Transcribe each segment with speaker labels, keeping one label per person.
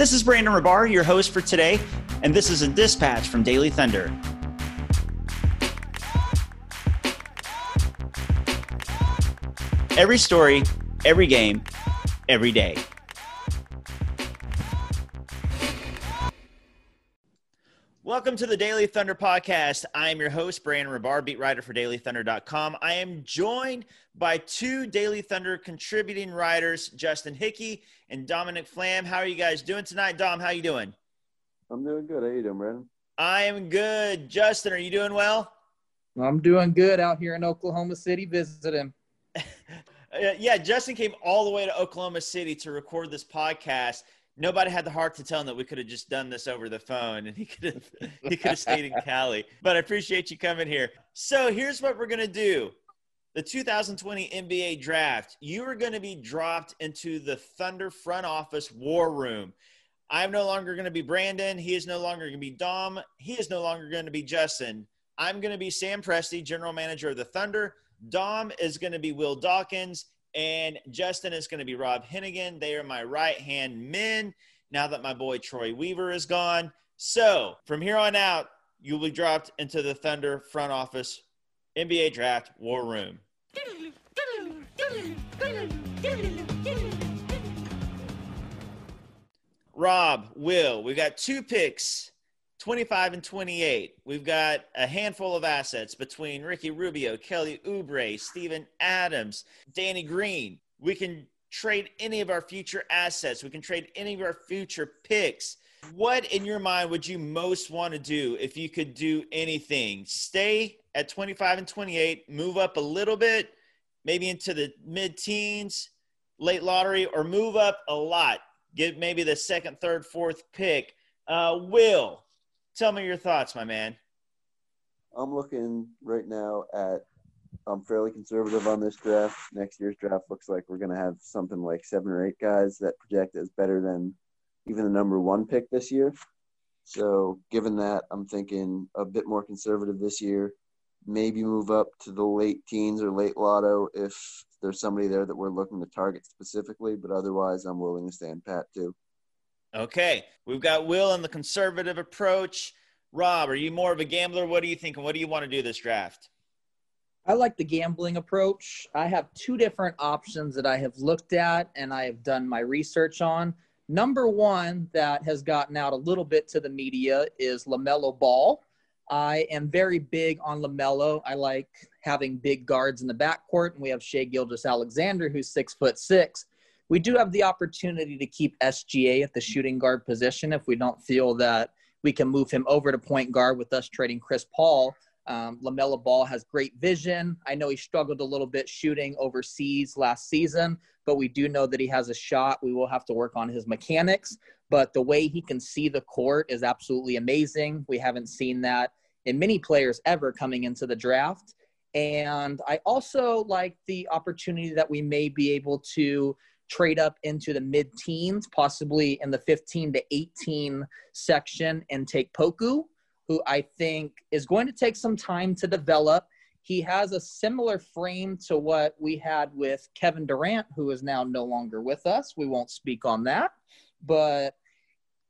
Speaker 1: This is Brandon Rahbar, your host for today, and this is a dispatch from Daily Thunder. Every story, every game, every day. Welcome to the Daily Thunder podcast. I am your host, Brandon Rahbar, beat writer for dailythunder.com. I am joined by two Daily Thunder contributing writers, Justin Hickey and Dominic Flaim. How are you guys doing tonight? Dom, how you doing?
Speaker 2: I'm doing good. How you doing, Brandon?
Speaker 1: I am good. Justin, are you doing well?
Speaker 3: I'm doing good out here in Oklahoma City visiting.
Speaker 1: yeah, Justin came all the way to Oklahoma City to record this podcast nobody had the heart to tell him that we could have just done this over the phone and he could have he could have stayed in Cali. But I appreciate you coming here. So here's what we're gonna do. The 2020 NBA draft, you are going to be dropped into the Thunder front office war room. I'm no longer going to be Brandon. He is no longer going to be Dom. He is no longer going to be Justin. I'm going to be Sam Presti, general manager of the Thunder. Dom is going to be Will Dawkins, and Justin is going to be Rob Hennigan. They are my right hand men now that my boy Troy Weaver is gone. So from here on out, you'll be dropped into the Thunder front office NBA draft war room. Rob, Will, we got two picks 25 and 28. We've got a handful of assets between Ricky Rubio, Kelly Oubre, Steven Adams, Danny Green. We can trade any of our future assets. We can trade any of our future picks. What in your mind would you most want to do if you could do anything? Stay at 25 and 28, move up a little bit, maybe into the mid teens, late lottery, or move up a lot. Get maybe the second, third, fourth pick. Uh, Will, Tell me your thoughts, my man.
Speaker 2: I'm looking right now at. I'm fairly conservative on this draft. Next year's draft looks like we're going to have something like seven or eight guys that project as better than even the number one pick this year. So, given that, I'm thinking a bit more conservative this year. Maybe move up to the late teens or late lotto if there's somebody there that we're looking to target specifically. But otherwise, I'm willing to stand pat too.
Speaker 1: Okay, we've got Will and the conservative approach. Rob, are you more of a gambler? What do you think? And what do you want to do this draft?
Speaker 3: I like the gambling approach. I have two different options that I have looked at and I have done my research on. Number one, that has gotten out a little bit to the media, is LaMelo Ball. I am very big on LaMelo. I like having big guards in the backcourt, and we have Shai Gilgeous-Alexander, who's six foot six. We do have the opportunity to keep SGA at the shooting guard position if we don't feel that we can move him over to point guard with us trading Chris Paul. Um, LaMelo Ball has great vision. I know he struggled a little bit shooting overseas last season, but we do know that he has a shot. We will have to work on his mechanics, but the way he can see the court is absolutely amazing. We haven't seen that in many players ever coming into the draft. And I also like the opportunity that we may be able to trade up into the mid teens, possibly in the 15 to 18 section, and take Poku, who I think is going to take some time to develop. He has a similar frame to what we had with Kevin Durant, who is now no longer with us. We won't speak on that. But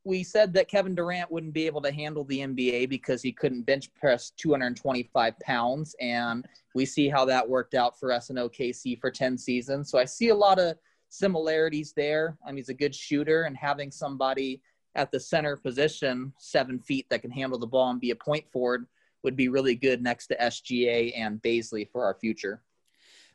Speaker 3: we said that Kevin Durant wouldn't be able to handle the NBA because he couldn't bench press 225 pounds. And we see how that worked out for us in OKC for 10 seasons. So I see a lot of similarities there. I mean, he's a good shooter, and having somebody at the center position, seven feet, that can handle the ball and be a point forward would be really good next to SGA and Bazley for our future.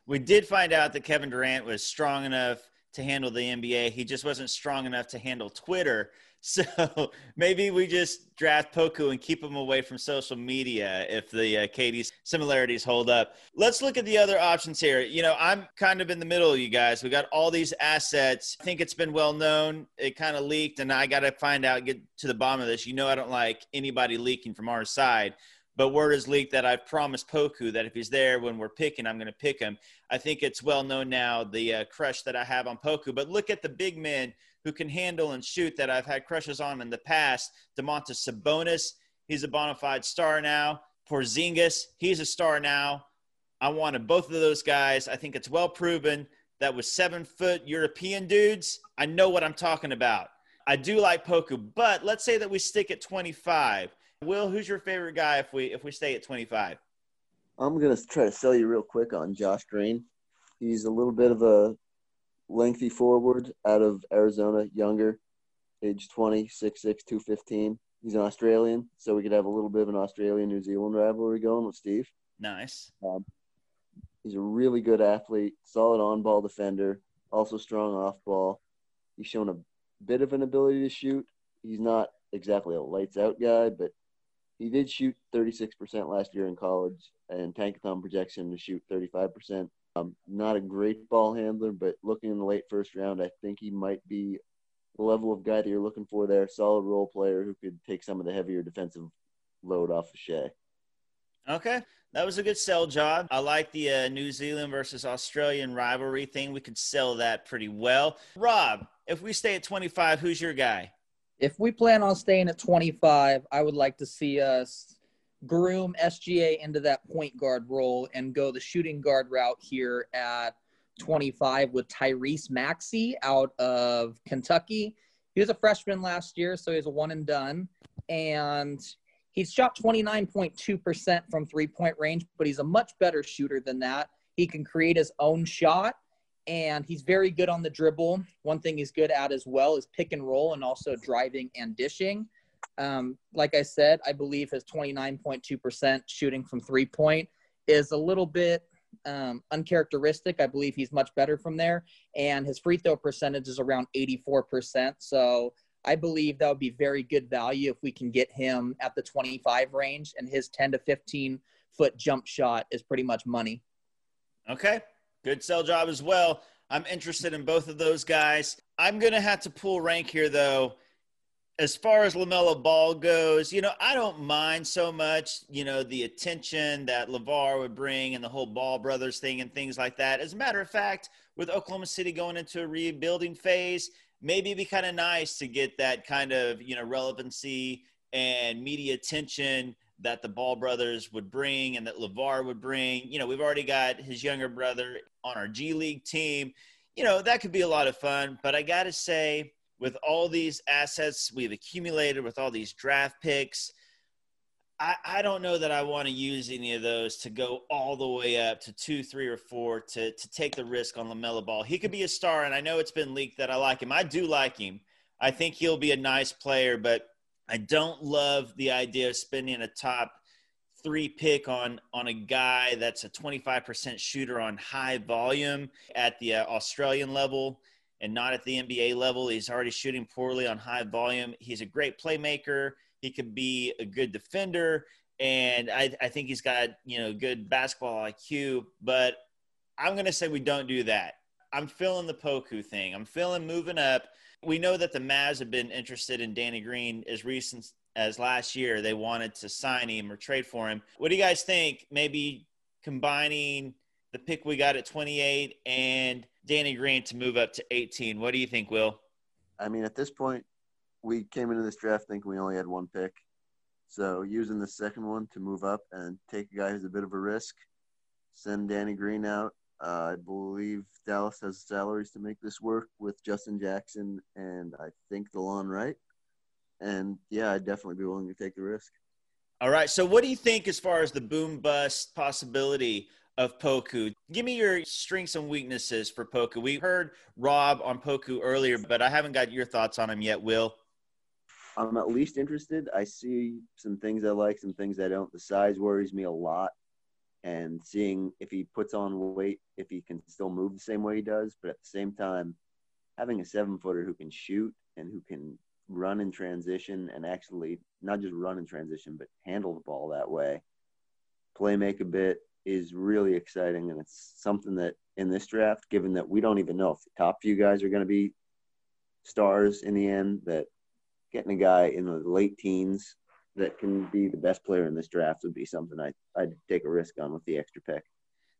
Speaker 1: We did find out that Kevin Durant was strong enough to handle the NBA. He just wasn't strong enough to handle Twitter. So maybe we just draft Poku and keep him away from social media if the uh, KD similarities hold up. Let's look at the other options here. You know, I'm kind of in the middle, you guys. We got all these assets. I think it's been well known. It kind of leaked, and I got to find out, get to the bottom of this. You know, I don't like anybody leaking from our side. But word is leaked that I've promised Poku that if he's there when we're picking, I'm going to pick him. I think it's well known now the uh, crush that I have on Poku. But look at the big men who can handle and shoot that I've had crushes on in the past. Domantas Sabonis, he's a bona fide star now. Porzingis, he's a star now. I wanted both of those guys. I think it's well proven that with seven foot European dudes, I know what I'm talking about. I do like Poku, but let's say that we stick at 25. Will, who's your favorite guy if we if we stay at 25?
Speaker 2: I'm gonna try to sell you real quick on Josh Green. He's a little bit of a lengthy forward out of Arizona, younger, age 20, 6'6", 215. He's an Australian, so we could have a little bit of an Australian New Zealand rivalry going with Steve.
Speaker 1: Nice.
Speaker 2: Um, he's a really good athlete, solid on ball defender, also strong off ball. He's shown a bit of an ability to shoot. He's not exactly a lights out guy, but he did shoot 36% last year in college, and Tankathon projects him to shoot 35%. Um, not a great ball handler, but looking in the late first round, I think he might be the level of guy that you're looking for there. Solid role player who could take some of the heavier defensive load off of Shai.
Speaker 1: Okay, that was a good sell job. I like the uh, New Zealand versus Australian rivalry thing. We could sell that pretty well. Rob, if we stay at 25, who's your guy?
Speaker 3: If we plan on staying at 25, I would like to see us groom SGA into that point guard role and go the shooting guard route here at 25 with Tyrese Maxey out of Kentucky. He was a freshman last year, so he's a one and done. And he's shot 29.2% from three point range, but he's a much better shooter than that. He can create his own shot and he's very good on the dribble. One thing he's good at as well is pick and roll and also driving and dishing. Um, like I said, I believe his 29.2% shooting from three point is a little bit um, uncharacteristic. I believe he's much better from there. And his free throw percentage is around 84%. So I believe that would be very good value if we can get him at the 25 range and his 10 to 15 foot jump shot is pretty much money.
Speaker 1: Okay. Good sell job as well. I'm interested in both of those guys. I'm going to have to pull rank here, though. As far as LaMelo Ball goes, you know, I don't mind so much, you know, the attention that LaVar would bring and the whole Ball brothers thing and things like that. As a matter of fact, with Oklahoma City going into a rebuilding phase, maybe it'd be kind of nice to get that kind of, you know, relevancy and media attention that the Ball brothers would bring and that LaVar would bring. You know, we've already got his younger brother on our G League team. You know, that could be a lot of fun. But I got to say, with all these assets we've accumulated, with all these draft picks, I, I don't know that I want to use any of those to go all the way up to two, three, or four to, to take the risk on LaMelo Ball. He could be a star, and I know it's been leaked that I like him. I do like him. I think he'll be a nice player, but I don't love the idea of spending a top three pick on on a guy that's a 25% shooter on high volume at the uh, Australian level and not at the NBA level. He's already shooting poorly on high volume. He's a great playmaker. He could be a good defender, and I, I think he's got you know good basketball IQ. But I'm going to say we don't do that. I'm feeling the Poku thing. I'm feeling moving up we know that the Mavs have been interested in Danny Green as recent as last year. They wanted to sign him or trade for him. What do you guys think? Maybe combining the pick we got at 28 and Danny Green to move up to 18. What do you think, Will?
Speaker 2: I mean, at this point, we came into this draft thinking we only had one pick. So using the second one to move up and take a guy who's a bit of a risk, send Danny Green out, uh, I believe Dallas has salaries to make this work with Justin Jackson and I think the Delon Wright. And yeah, I'd definitely be willing to take the risk.
Speaker 1: All right. So, what do you think as far as the boom bust possibility of Poku? Give me your strengths and weaknesses for Poku. We heard Rob on Poku earlier, but I haven't got your thoughts on him yet, Will.
Speaker 2: I'm at least interested. I see some things I like, some things I don't. The size worries me a lot and seeing if he puts on weight, if he can still move the same way he does. But at the same time, having a seven footer who can shoot and who can run in transition and actually not just run in transition, but handle the ball that way, play make a bit is really exciting. And it's something that in this draft, given that we don't even know if the top few guys are going to be stars in the end, that getting a guy in the late teens that can be the best player in this draft would be something I, I'd take a risk on with the extra pick.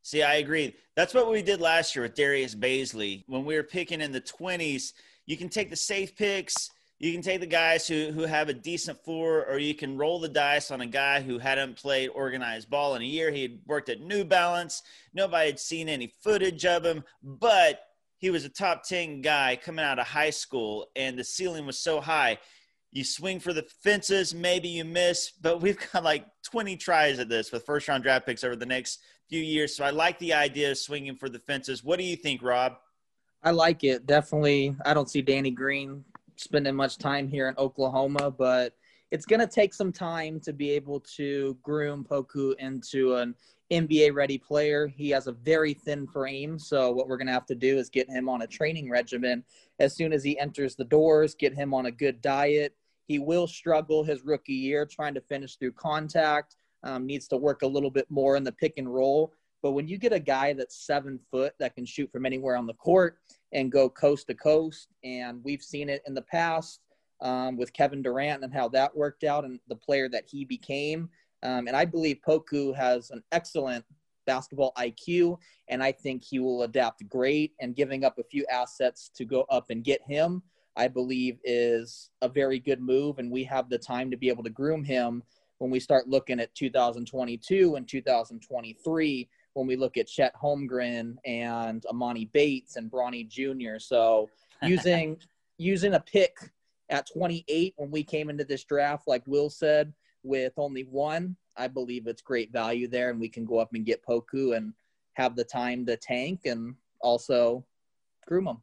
Speaker 1: See, I agree. That's what we did last year with Darius Bazley. When we were picking in the 20s, you can take the safe picks. You can take the guys who, who have a decent floor, or you can roll the dice on a guy who hadn't played organized ball in a year. He had worked at New Balance. Nobody had seen any footage of him, but he was a top 10 guy coming out of high school and the ceiling was so high. You swing for the fences, maybe you miss, but we've got like 20 tries at this with first round draft picks over the next few years. So I like the idea of swinging for the fences. What do you think, Rob?
Speaker 3: I like it. Definitely. I don't see Danny Green spending much time here in Oklahoma, but it's going to take some time to be able to groom Poku into an NBA ready player. He has a very thin frame. So, what we're going to have to do is get him on a training regimen as soon as he enters the doors, get him on a good diet. He will struggle his rookie year trying to finish through contact, um, needs to work a little bit more in the pick and roll. But when you get a guy that's seven foot that can shoot from anywhere on the court and go coast to coast, and we've seen it in the past um, with Kevin Durant and how that worked out and the player that he became. Um, and I believe Poku has an excellent basketball IQ, and I think he will adapt great. And giving up a few assets to go up and get him, I believe, is a very good move. And we have the time to be able to groom him when we start looking at 2022 and 2023 when we look at Chet Holmgren and Emoni Bates and Bronny Jr. So using using a pick at 28 when we came into this draft, like Will said, with only one, I believe it's great value there, and we can go up and get Poku and have the time to tank and also groom them.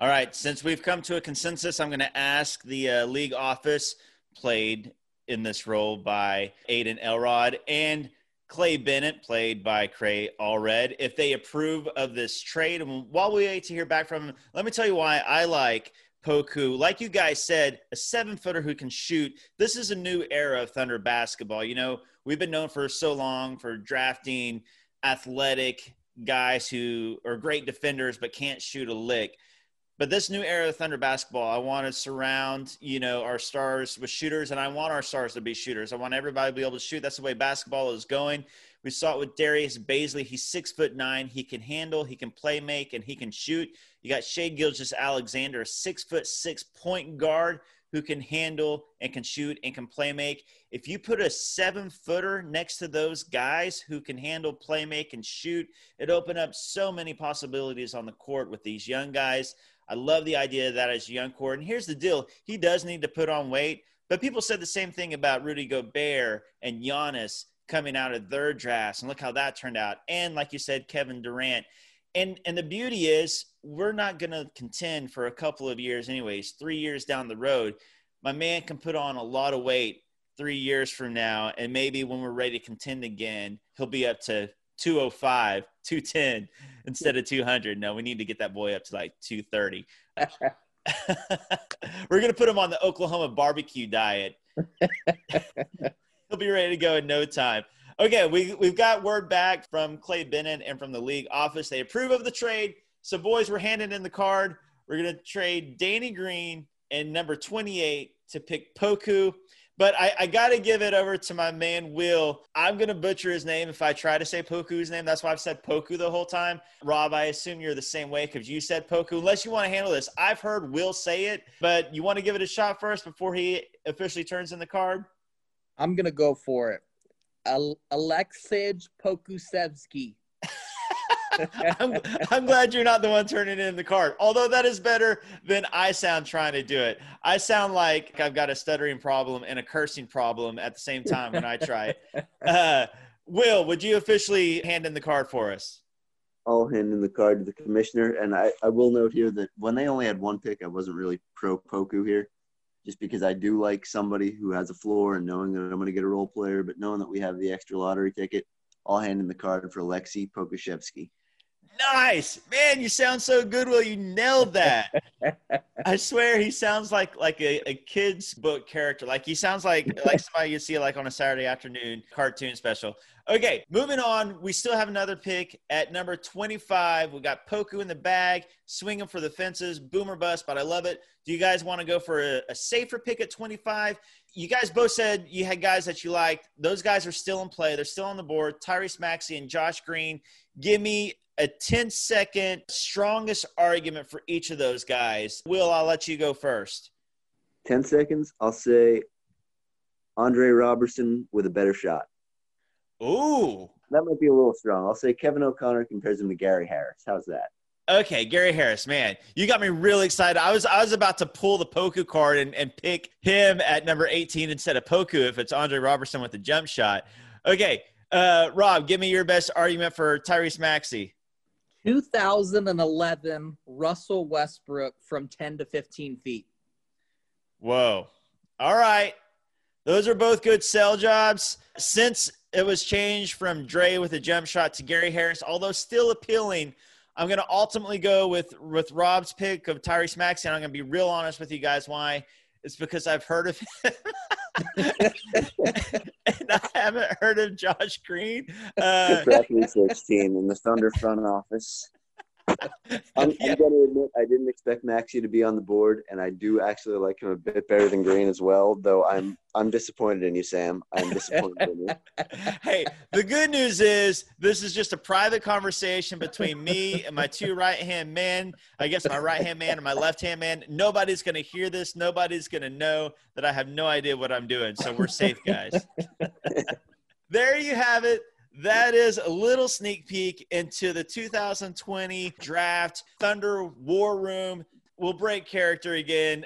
Speaker 1: All right, since we've come to a consensus, I'm going to ask the uh, league office played in this role by Aiden Elrod and Clay Bennett, played by Cray Allred, if they approve of this trade. And while we wait to hear back from them, let me tell you why I like Poku, like you guys said, a seven footer who can shoot. This is a new era of Thunder basketball. You know, we've been known for so long for drafting athletic guys who are great defenders but can't shoot a lick. But this new era of Thunder basketball, I want to surround, you know, our stars with shooters, and I want our stars to be shooters. I want everybody to be able to shoot. That's the way basketball is going. We saw it with Darius Bazley. He's six foot nine. He can handle, he can play make, and he can shoot. You got Shai Gilgeous-Alexander, a six foot six point guard who can handle and can shoot and can play make. If you put a seven footer next to those guys who can handle, play make, and shoot, it opened up so many possibilities on the court with these young guys. I love the idea of that as a young court. And here's the deal he does need to put on weight, but people said the same thing about Rudy Gobert and Giannis coming out of their drafts, and look how that turned out. And like you said, Kevin Durant. And and the beauty is we're not going to contend for a couple of years, anyways. Three years down the road, my man can put on a lot of weight three years from now, and maybe when we're ready to contend again, he'll be up to 205, 210 instead of 200. No, we need to get that boy up to like 230. we're going to put him on the Oklahoma barbecue diet. He'll be ready to go in no time. Okay, we, we've got word back from Clay Bennett and from the league office. They approve of the trade. So, boys, we're handing in the card. We're going to trade Danny Green and number 28 to pick Poku. But I, I got to give it over to my man, Will. I'm going to butcher his name if I try to say Poku's name. That's why I've said Poku the whole time. Rob, I assume you're the same way because you said Poku. Unless you want to handle this. I've heard Will say it, but you want to give it a shot first before he officially turns in the card?
Speaker 3: I'm gonna go for it. Al- Pokusevsky.
Speaker 1: I'm, I'm, glad you're not the one turning in the card. Although that is better than I sound trying to do it. I sound like I've got a stuttering problem and a cursing problem at the same time when I try it. Uh, Will, would you officially hand in the card for us?
Speaker 2: I'll hand in the card to the commissioner. And I, I will note here that when they only had one pick, I wasn't really pro Poku here just because I do like somebody who has a floor and knowing that I'm going to get a role player, but knowing that we have the extra lottery ticket, I'll hand in the card for Aleksej Pokusevski.
Speaker 1: Nice, man! You sound so good. Will you nailed that? I swear, he sounds like like a, a kid's book character. Like he sounds like like somebody you see like on a Saturday afternoon cartoon special. Okay, moving on. We still have another pick at number 25. We got Poku in the bag, swinging for the fences, boomer bust, but I love it. Do you guys want to go for a, a safer pick at 25? You guys both said you had guys that you liked. Those guys are still in play. They're still on the board. Tyrese Maxey and Josh Green. Give me a 10 second strongest argument for each of those guys. Will, I'll let you go first.
Speaker 2: 10 seconds. I'll say Andre Roberson with a better shot.
Speaker 1: Ooh.
Speaker 2: That might be a little strong. I'll say Kevin O'Connor compares him to Gary Harris. How's that?
Speaker 1: Okay, Gary Harris, man, you got me really excited. I was I was about to pull the Poku card and, and pick him at number 18 instead of Poku if it's Andre Roberson with the jump shot. Okay, uh, Rob, give me your best argument for Tyrese Maxey.
Speaker 3: 2011 Russell Westbrook from 10 to 15 feet.
Speaker 1: Whoa. All right. Those are both good sell jobs. Since it was changed from Dre with a jump shot to Gary Harris, although still appealing – I'm going to ultimately go with with Rob's pick of Tyrese Maxey. And I'm going to be real honest with you guys why. It's because I've heard of him. and I haven't heard of Josh Green.
Speaker 2: Uh, 16 in the Thunder front office. I'm, yeah. I'm going to admit I didn't expect Maxey to be on the board, and I do actually like him a bit better than Green as well. Though I'm I'm disappointed in you, Sam. I'm disappointed in you.
Speaker 1: Hey, the good news is this is just a private conversation between me and my two right hand men. I guess my right hand man and my left hand man. Nobody's going to hear this. Nobody's going to know that I have no idea what I'm doing. So we're safe, guys. there you have it that is a little sneak peek into the 2020 draft Thunder War Room. We'll break character again.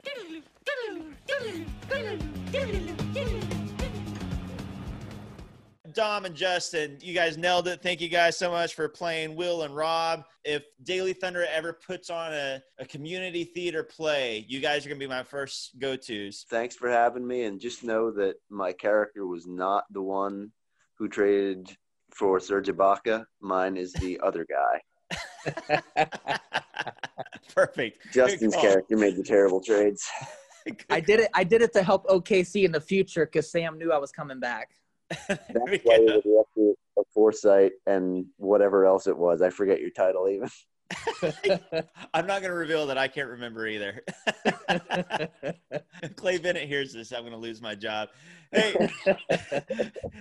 Speaker 1: Dom and Justin, you guys nailed it. Thank you guys so much for playing Will and Rob. If Daily Thunder ever puts on a, a community theater play, you guys are going to be my first go tos.
Speaker 2: Thanks for having me. And just know that my character was not the one who traded for Serge Ibaka. Mine is the other guy.
Speaker 1: Perfect.
Speaker 2: Justin's character made the terrible trades.
Speaker 3: I did it. I did it to help OKC in the future because Sam knew I was coming back.
Speaker 2: That's why you were the of foresight and whatever else it was. I forget your title even.
Speaker 1: I'm not going to reveal that I can't remember either. Clay Bennett hears this, I'm going to lose my job. Hey,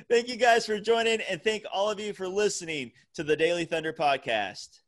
Speaker 1: thank you guys for joining, and thank all of you for listening to the Daily Thunder podcast.